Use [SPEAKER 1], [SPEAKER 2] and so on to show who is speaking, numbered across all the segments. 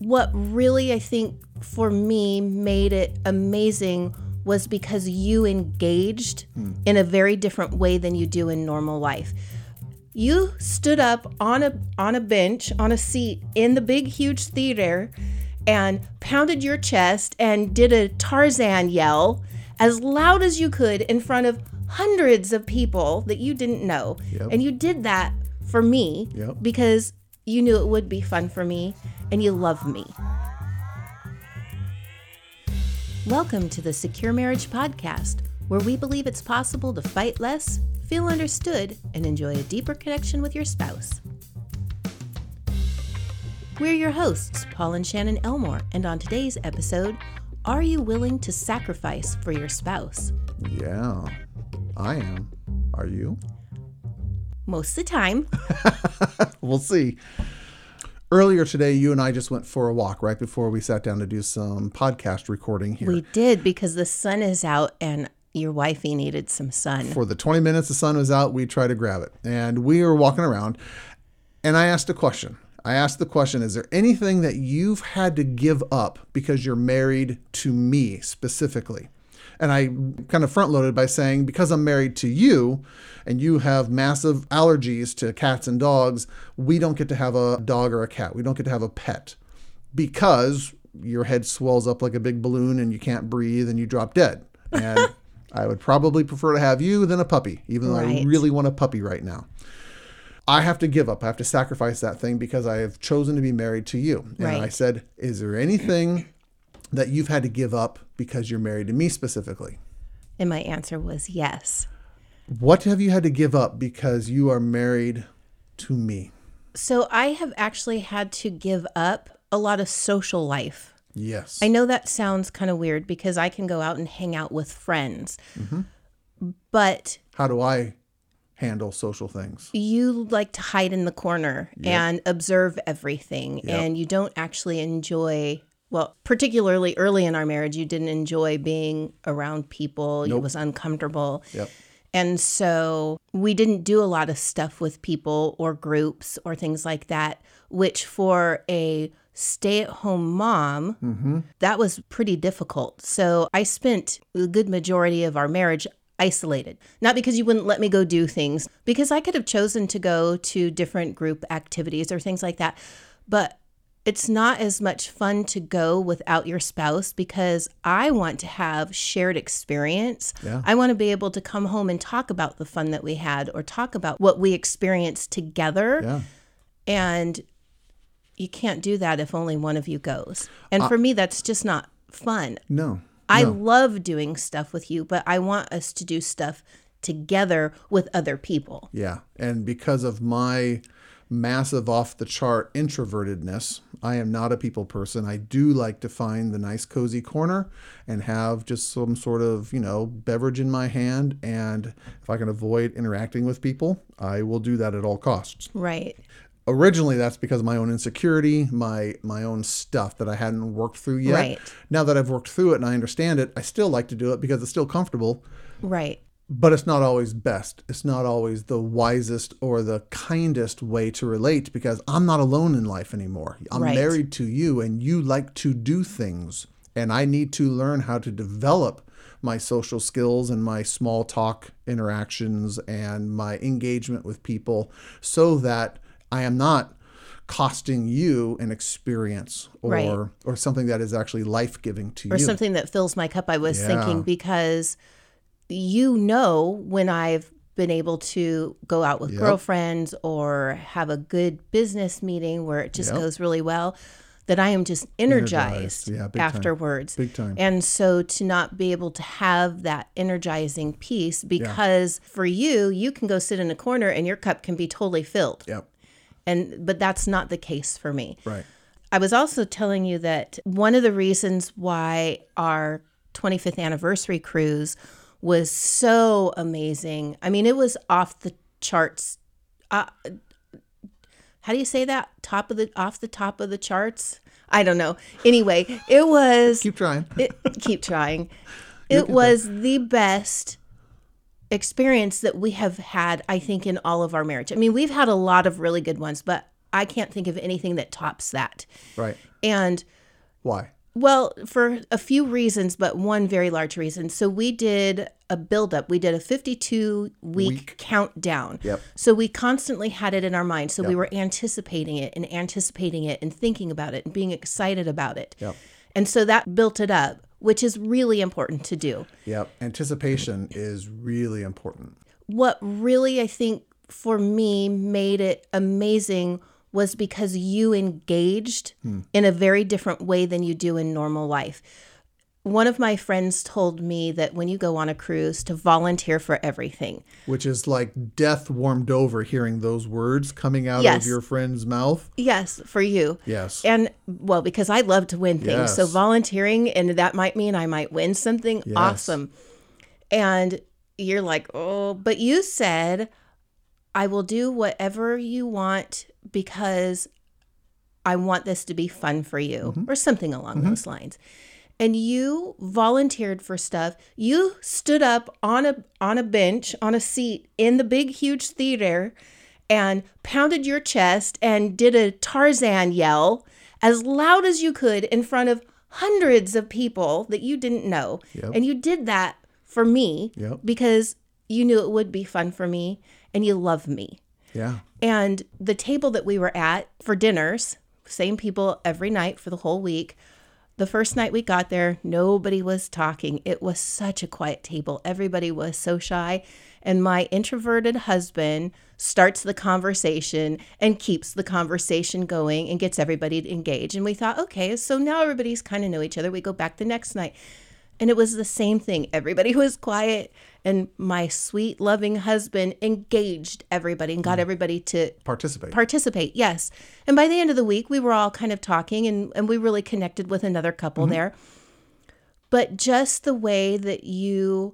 [SPEAKER 1] what really I think for me made it amazing was because you engaged hmm. in a very different way than you do in normal life. You stood up on a on a bench, on a seat in the big huge theater and pounded your chest and did a Tarzan yell as loud as you could in front of hundreds of people that you didn't know.
[SPEAKER 2] Yep.
[SPEAKER 1] And you did that for me
[SPEAKER 2] Yep.
[SPEAKER 1] because you knew it would be fun for me and you love me. Welcome to the Secure Marriage Podcast, where we believe it's possible to fight less, feel understood, and enjoy a deeper connection with your spouse. We're your hosts, Paul and Shannon Elmore, and on today's episode, are you willing to sacrifice for your spouse?
[SPEAKER 2] Yeah, I am. Are you?
[SPEAKER 1] Most of the time,
[SPEAKER 2] We'll see. Earlier today, you and I just went for a walk right before we sat down to do some podcast recording here.
[SPEAKER 1] we did because the sun is out and your wifey needed some sun.
[SPEAKER 2] for the 20 minutes the sun was out, we tried to grab it. And we were walking around, and I asked a question. I asked the question Is there anything that you've had to give up because you're married to me specifically? And I kind of front loaded by saying, Because I'm married to you and you have massive allergies to cats and dogs, we don't get to have a dog or a cat. We don't get to have a pet because your head swells up like a big balloon and you can't breathe and you drop dead. And I would probably prefer to have you than a puppy, even though I really want a puppy right now. I have to give up. I have to sacrifice that thing because I have chosen to be married to you. And I said, Is there anything that you've had to give up because you're married to me specifically?
[SPEAKER 1] And my answer was yes.
[SPEAKER 2] What have you had to give up because you are married to me?
[SPEAKER 1] So I have actually had to give up a lot of social life.
[SPEAKER 2] Yes.
[SPEAKER 1] I know that sounds kind of weird because I can go out and hang out with friends. Mm-hmm. But
[SPEAKER 2] How do I handle social things?
[SPEAKER 1] you like to hide in the corner and observe everything and you don't actually enjoy well particularly early in our marriage you didn't enjoy being around people it was uncomfortable
[SPEAKER 2] Yep.
[SPEAKER 1] and so we didn't do a lot of stuff with people or groups or things like that which for a stay-at-home mom mm-hmm. that was pretty difficult so i spent a good majority of our marriage isolated. Not because you wouldn't let me go do things, because I could have chosen to go to different group activities or things like that. But it's not as much fun to go without your spouse because I want to have shared experience.
[SPEAKER 2] Yeah.
[SPEAKER 1] I want to be able to come home and talk about the fun that we had or talk about what we experienced together.
[SPEAKER 2] Yeah.
[SPEAKER 1] And you can't do that if only one of you goes. And for me, that's just not fun.
[SPEAKER 2] No.
[SPEAKER 1] I love doing stuff with you, but I want us to do stuff together with other people.
[SPEAKER 2] Yeah. And because of my massive off the chart introvertedness, I am not a people person. I do like to find the nice cozy corner and have just some sort of, you know, beverage in my hand. And if I can avoid interacting with people, I will do that at all costs.
[SPEAKER 1] Right.
[SPEAKER 2] Originally that's because of my own insecurity, my my own stuff that I hadn't worked through yet.
[SPEAKER 1] Right.
[SPEAKER 2] Now that I've worked through it and I understand it, I still like to do it because it's still comfortable
[SPEAKER 1] Right.
[SPEAKER 2] But it's not always best. It's not always the wisest or the kindest way to relate because I'm not alone in life anymore. I'm
[SPEAKER 1] Right.
[SPEAKER 2] married to you and you like to do things. And I need to learn how to develop my social skills and my small talk interactions and my engagement with people so that I am not costing you an experience or
[SPEAKER 1] Right.
[SPEAKER 2] or something that is actually life-giving to
[SPEAKER 1] Or
[SPEAKER 2] you.
[SPEAKER 1] Or something that fills my cup. I was
[SPEAKER 2] Yeah.
[SPEAKER 1] thinking because you know when I've been able to go out with
[SPEAKER 2] Yep.
[SPEAKER 1] girlfriends or have a good business meeting where it just
[SPEAKER 2] Yep.
[SPEAKER 1] goes really well, that I am just energized,
[SPEAKER 2] Energized. Yeah, big time.
[SPEAKER 1] afterwards.
[SPEAKER 2] Big time.
[SPEAKER 1] And so to not be able to have that energizing piece because for you, you can go sit in a corner and your cup can be totally filled.
[SPEAKER 2] Yep.
[SPEAKER 1] And but that's not the case for me.
[SPEAKER 2] Right.
[SPEAKER 1] I was also telling you that one of the reasons why our 25th anniversary cruise was so amazing. I mean, it was off the charts. Uh, how do you say that? Top of the off the top of the charts? I don't know. Anyway, it was
[SPEAKER 2] Keep trying.
[SPEAKER 1] it, keep trying. It was the best experience that we have had, I think, in all of our marriage. I mean, we've had a lot of really good ones, but I can't think of anything that tops that.
[SPEAKER 2] Right.
[SPEAKER 1] And
[SPEAKER 2] Why?
[SPEAKER 1] Well, for a few reasons, but one very large reason. So we did a buildup. We did a 52 week,
[SPEAKER 2] Week.
[SPEAKER 1] countdown.
[SPEAKER 2] Yep.
[SPEAKER 1] So we constantly had it in our mind. So we were anticipating it and anticipating it and thinking about it and being excited about it.
[SPEAKER 2] Yep.
[SPEAKER 1] And so that built it up, which is really important to do.
[SPEAKER 2] Yep. Anticipation is really important.
[SPEAKER 1] What really, I think, for me made it amazing was because you engaged in a very different way than you do in normal life. One of my friends told me that when you go on a cruise, to volunteer for everything.
[SPEAKER 2] Which is like death warmed over hearing those words coming out
[SPEAKER 1] Yes.
[SPEAKER 2] of your friend's mouth.
[SPEAKER 1] Yes, for you.
[SPEAKER 2] Yes.
[SPEAKER 1] And well, because I love to win things. So volunteering, and that might mean I might win something awesome. And you're like, oh, but you said, I will do whatever you want because I want this to be fun for you, mm-hmm. or something along mm-hmm. those lines. And you volunteered for stuff. You stood up on a on a bench, on a seat in the big huge theater and pounded your chest and did a Tarzan yell as loud as you could in front of hundreds of people that you didn't know.
[SPEAKER 2] Yep.
[SPEAKER 1] And you did that for me
[SPEAKER 2] Yep.
[SPEAKER 1] because you knew it would be fun for me and you love me.
[SPEAKER 2] yeah.
[SPEAKER 1] And the table that we were at for dinners, same people every night for the whole week. The first night we got there, nobody was talking. It was such a quiet table. Everybody was so shy. And my introverted husband starts the conversation and keeps the conversation going and gets everybody to engage. And we thought, okay, so now everybody's kind of know each other. We go back the next night. And it was the same thing. Everybody was quiet, and my sweet, loving husband engaged everybody and got mm-hmm. everybody to
[SPEAKER 2] Participate.
[SPEAKER 1] participate. Yes. And by the end of the week, we were all kind of talking and, and we really connected with another couple mm-hmm. there. But just the way that you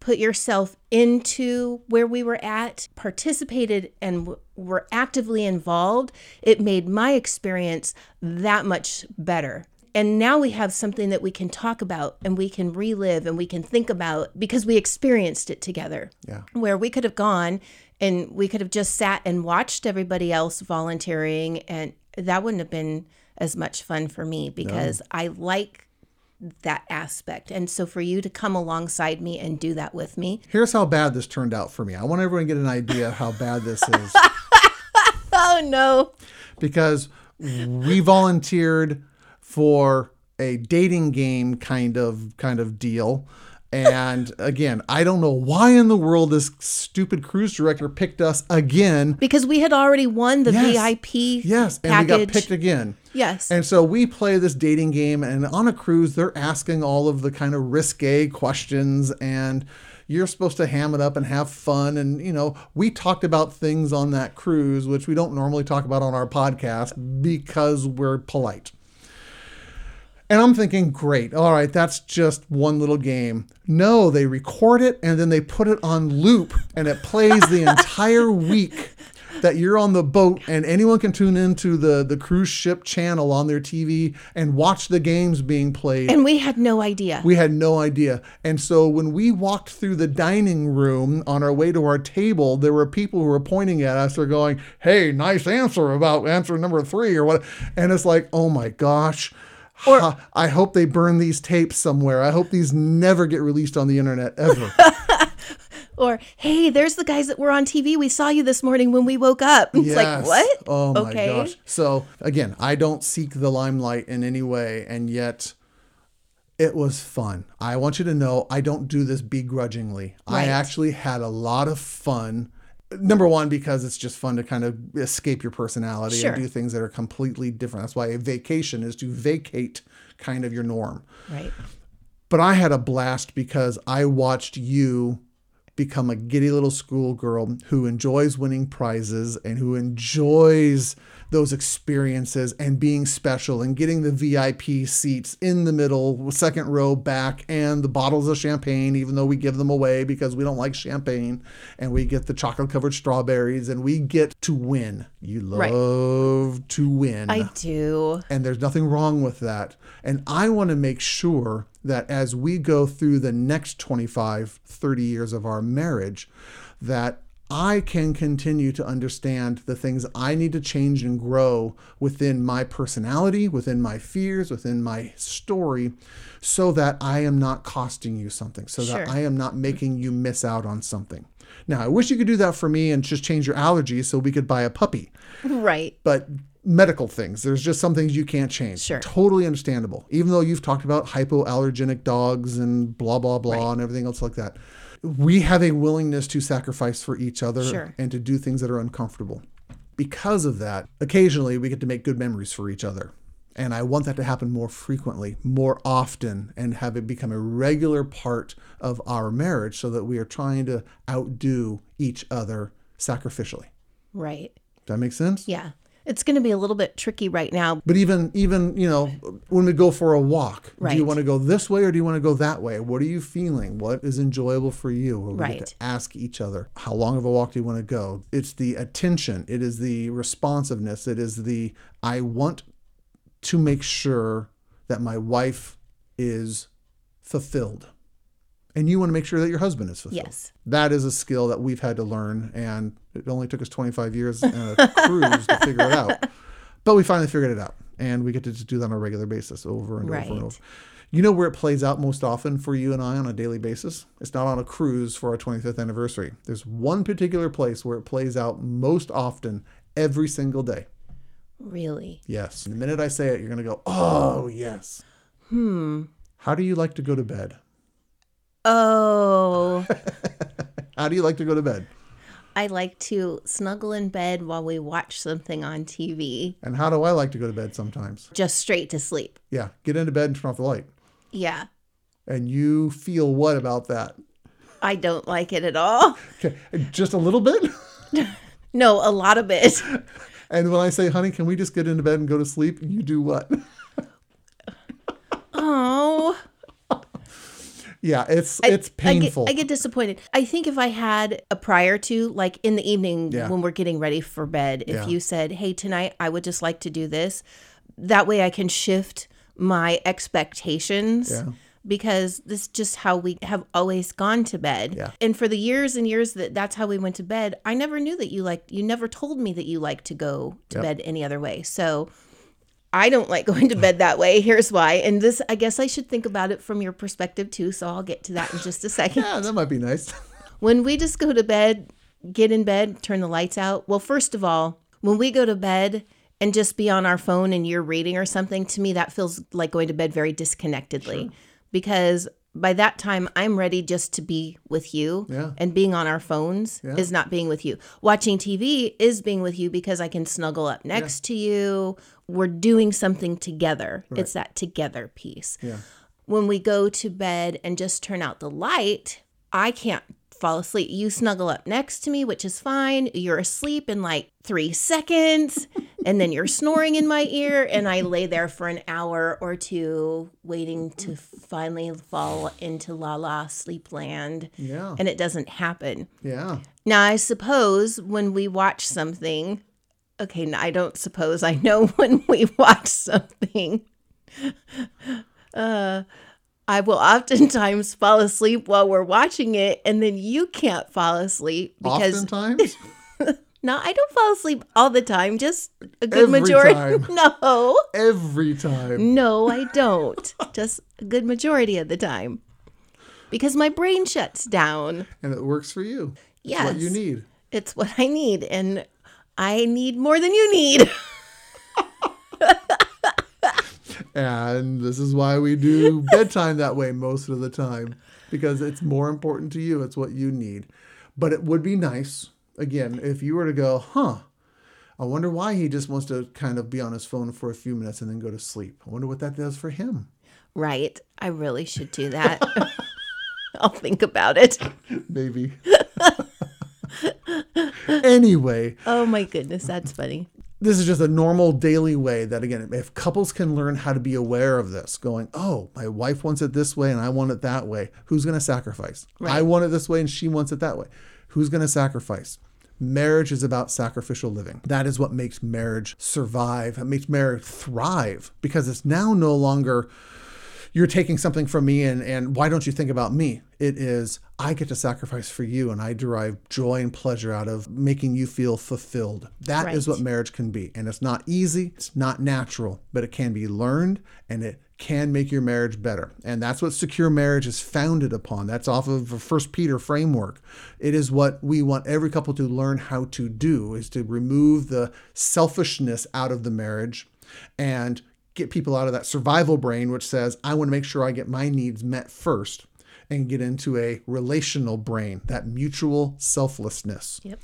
[SPEAKER 1] put yourself into where we were at, participated, and w- were actively involved, it made my experience that much better. And now we have something that we can talk about and we can relive and we can think about because we experienced it together
[SPEAKER 2] yeah.
[SPEAKER 1] where we could have gone and we could have just sat and watched everybody else volunteering and that wouldn't have been as much fun for me because I like that aspect. And so for you to come alongside me and do that with me.
[SPEAKER 2] Here's how bad this turned out for me. I want everyone to get an idea of how bad this is.
[SPEAKER 1] Oh no.
[SPEAKER 2] because we volunteered for a dating game kind of kind of deal. And again, I don't know why in the world this stupid cruise director picked us again.
[SPEAKER 1] Because we had already won the
[SPEAKER 2] Yes.
[SPEAKER 1] VIP
[SPEAKER 2] Yes, and
[SPEAKER 1] package.
[SPEAKER 2] we got picked again.
[SPEAKER 1] Yes.
[SPEAKER 2] And so we play this dating game, and on a cruise, they're asking all of the kind of risque questions, and you're supposed to ham it up and have fun. And, you know, we talked about things on that cruise, which we don't normally talk about on our podcast because we're polite. And I'm thinking, great, all right, that's just one little game. No, they record it and then they put it on loop and it plays the entire week that you're on the boat and anyone can tune into the, the cruise ship channel on their TV and watch the games being played.
[SPEAKER 1] and we had no idea.
[SPEAKER 2] We had no idea. And so when we walked through the dining room on our way to our table, there were people who were pointing at us. They're going, hey, nice answer about answer number three or what. And it's like, oh my gosh. Ha, I hope they burn these tapes somewhere. I hope these never get released on the internet ever.
[SPEAKER 1] or, hey, there's the guys that were on TV. We saw you this morning when we woke up. It's like, what?
[SPEAKER 2] Oh my
[SPEAKER 1] Okay.
[SPEAKER 2] gosh. So again, I don't seek the limelight in any way, and yet it was fun. I want you to know I don't do this begrudgingly. I actually had a lot of fun. Number one, because it's just fun to kind of escape your personality
[SPEAKER 1] Sure.
[SPEAKER 2] and do things that are completely different. That's why a vacation is to vacate kind of your norm.
[SPEAKER 1] Right.
[SPEAKER 2] But I had a blast because I watched you become a giddy little schoolgirl who enjoys winning prizes and who enjoys those experiences and being special and getting the VIP seats in the middle, second row back, and the bottles of champagne, even though we give them away because we don't like champagne, and we get the chocolate covered strawberries and we get to win. You
[SPEAKER 1] Right.
[SPEAKER 2] love to win.
[SPEAKER 1] I do.
[SPEAKER 2] And there's nothing wrong with that. And I want to make sure that as we go through the next 25, 30 years of our marriage, that I can continue to understand the things I need to change and grow within my personality, within my fears, within my story, so that I am not costing you something, so
[SPEAKER 1] Sure.
[SPEAKER 2] that I am not making you miss out on something. Now, I wish you could do that for me and just change your allergies so we could buy a puppy
[SPEAKER 1] Right.
[SPEAKER 2] but medical things there's just some things you can't change
[SPEAKER 1] Sure.
[SPEAKER 2] totally understandable even though you've talked about hypoallergenic dogs and blah blah blah and everything else like that we have a willingness to sacrifice for each other
[SPEAKER 1] Sure.
[SPEAKER 2] and to do things that are uncomfortable because of that occasionally we get to make good memories for each other and i want that to happen more frequently more often and have it become a regular part of our marriage so that we are trying to outdo each other sacrificially
[SPEAKER 1] Right.
[SPEAKER 2] Does that make sense
[SPEAKER 1] Yeah. It's going to be a little bit tricky right now.
[SPEAKER 2] But even even you know when we go for a walk, do you want to go this way or do you want to go that way? What are you feeling? What is enjoyable for you? We get to ask each other how long of a walk do you want to go. It's the attention. It is the responsiveness. It is the I want to make sure that my wife is fulfilled, and you want to make sure that your husband is fulfilled.
[SPEAKER 1] Yes.
[SPEAKER 2] That is a skill that we've had to learn, and it only took us 25 years and a cruise to figure it out. But we finally figured it out, and we get to just do that on a regular basis over and over and over. You know where it plays out most often for you and I on a daily basis? It's not on a cruise for our 25th anniversary. There's one particular place where it plays out most often every single day.
[SPEAKER 1] Really.
[SPEAKER 2] Yes. And the minute I say it, you're going to go, oh, yes. Hmm. How do you like to go to bed?
[SPEAKER 1] Oh,
[SPEAKER 2] How do you like to go to bed?
[SPEAKER 1] I like to snuggle in bed while we watch something on TV,
[SPEAKER 2] And how do I like to go to bed sometimes?
[SPEAKER 1] just straight to sleep.
[SPEAKER 2] Yeah, get into bed and turn off the light.
[SPEAKER 1] Yeah.
[SPEAKER 2] And you feel what about that?
[SPEAKER 1] I don't like it at all.
[SPEAKER 2] Okay, just a little bit.
[SPEAKER 1] No, a lot of it.
[SPEAKER 2] And when I say, honey, can we just get into bed and go to sleep? You do what?
[SPEAKER 1] Oh.
[SPEAKER 2] Yeah, it's
[SPEAKER 1] I-
[SPEAKER 2] it's painful.
[SPEAKER 1] I get, I get disappointed. I think if I had a prior to, like in the evening
[SPEAKER 2] Yeah.
[SPEAKER 1] when we're getting ready for bed, if
[SPEAKER 2] Yeah.
[SPEAKER 1] you said, hey, tonight I would just like to do this, that way I can shift my expectations.
[SPEAKER 2] Yeah.
[SPEAKER 1] Because this is just how we have always gone to bed.
[SPEAKER 2] Yeah.
[SPEAKER 1] And for the years and years that that's how we went to bed, I never knew that you like you never told me that you like to go to
[SPEAKER 2] Yep.
[SPEAKER 1] bed any other way. So I don't like going to bed that way. Here's why. And this, I guess I should think about it from your perspective too. So I'll get to that in just a second.
[SPEAKER 2] yeah, that might be nice.
[SPEAKER 1] When we just go to bed, get in bed, turn the lights out. Well, first of all, when we go to bed and just be on our phone and you're reading or something, to me, that feels like going to bed very disconnectedly because by that time, I'm ready just to be with you.
[SPEAKER 2] Yeah.
[SPEAKER 1] And being on our phones
[SPEAKER 2] Yeah.
[SPEAKER 1] is not being with you. Watching TV is being with you because I can snuggle up next to you. We're doing something together. It's that together piece
[SPEAKER 2] yeah.
[SPEAKER 1] when we go to bed and just turn out the light, I can't fall asleep. You snuggle up next to me, which is fine. You're asleep in like three seconds, and then you're snoring in my ear, and I lay there for an hour or two waiting to finally fall into la la sleep land,
[SPEAKER 2] Yeah.
[SPEAKER 1] and it doesn't happen.
[SPEAKER 2] Yeah.
[SPEAKER 1] Now, I suppose when we watch something, okay, I don't suppose I know when we watch something. Uh, I will oftentimes fall asleep while we're watching it, and then you can't fall asleep because
[SPEAKER 2] Oftentimes.
[SPEAKER 1] no, I don't fall asleep all the time. Just a good
[SPEAKER 2] Every
[SPEAKER 1] majority.
[SPEAKER 2] time.
[SPEAKER 1] No,
[SPEAKER 2] Every time.
[SPEAKER 1] no, I don't. Just a good majority of the time because my brain shuts down.
[SPEAKER 2] And it works for you. It's
[SPEAKER 1] Yes.
[SPEAKER 2] what you need.
[SPEAKER 1] It's what I need, and I need more than you need.
[SPEAKER 2] And this is why we do bedtime that way most of the time because it's more important to you. It's what you need. But it would be nice, again, if you were to go, huh, I wonder why he just wants to kind of be on his phone for a few minutes and then go to sleep. I wonder what that does for him.
[SPEAKER 1] Right. I really should do that. I'll think about it.
[SPEAKER 2] Maybe. anyway,
[SPEAKER 1] Oh my goodness, that's funny.
[SPEAKER 2] This is just a normal daily way that again if couples can learn how to be aware of this going oh my wife wants it this way and i want it that way who's going to sacrifice? I want it this way and she wants it that way. Who's going to sacrifice? Marriage is about sacrificial living. That is what makes marriage survive. It makes marriage thrive because it's now no longer you're taking something from me and, and why don't you think about me? It is, I get to sacrifice for you and I derive joy and pleasure out of making you feel fulfilled. That is
[SPEAKER 1] Right.
[SPEAKER 2] what marriage can be. And it's not easy, it's not natural, but it can be learned and it can make your marriage better. And that's what secure marriage is founded upon. That's off of a First Peter framework. It is what we want every couple to learn how to do is to remove the selfishness out of the marriage and get people out of that survival brain which says I want to make sure I get my needs met first and get into a relational brain, that mutual selflessness
[SPEAKER 1] Yep.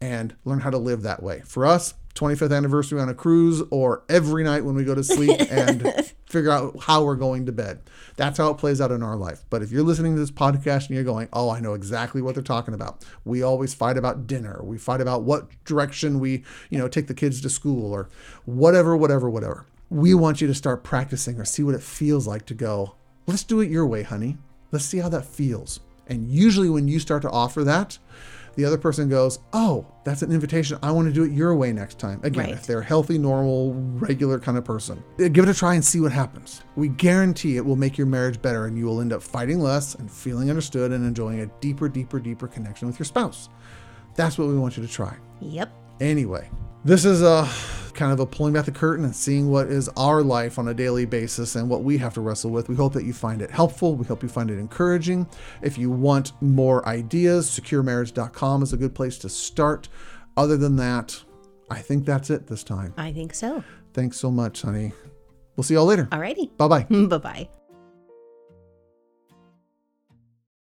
[SPEAKER 2] and learn how to live that way. For us, 25th anniversary on a cruise or every night when we go to sleep and figure out how we're going to bed. That's how it plays out in our life. But if you're listening to this podcast and you're going, oh, I know exactly what they're talking about. We always fight about dinner. We fight about what direction we, you know, take the kids to school or whatever, whatever, whatever. We want you to start practicing or see what it feels like to go, let's do it your way, honey. Let's see how that feels. And usually when you start to offer that, the other person goes, Oh, that's an invitation. I want to do it your way next time. Again,
[SPEAKER 1] Right.
[SPEAKER 2] if they're a healthy, normal, regular kind of person, Uh, give it a try and see what happens. We guarantee it will make your marriage better and you will end up fighting less and feeling understood and enjoying a deeper, deeper, deeper connection with your spouse. That's what we want you to try.
[SPEAKER 1] Yep.
[SPEAKER 2] Anyway, this is a kind of a pulling back the curtain and seeing what is our life on a daily basis and what we have to wrestle with. We hope that you find it helpful. We hope you find it encouraging. If you want more ideas, securemarriage.com is a good place to start. Other than that, I think that's it this time.
[SPEAKER 1] I think so.
[SPEAKER 2] Thanks so much, honey. We'll see y'all later.
[SPEAKER 1] Alrighty.
[SPEAKER 2] Bye bye.
[SPEAKER 1] bye bye.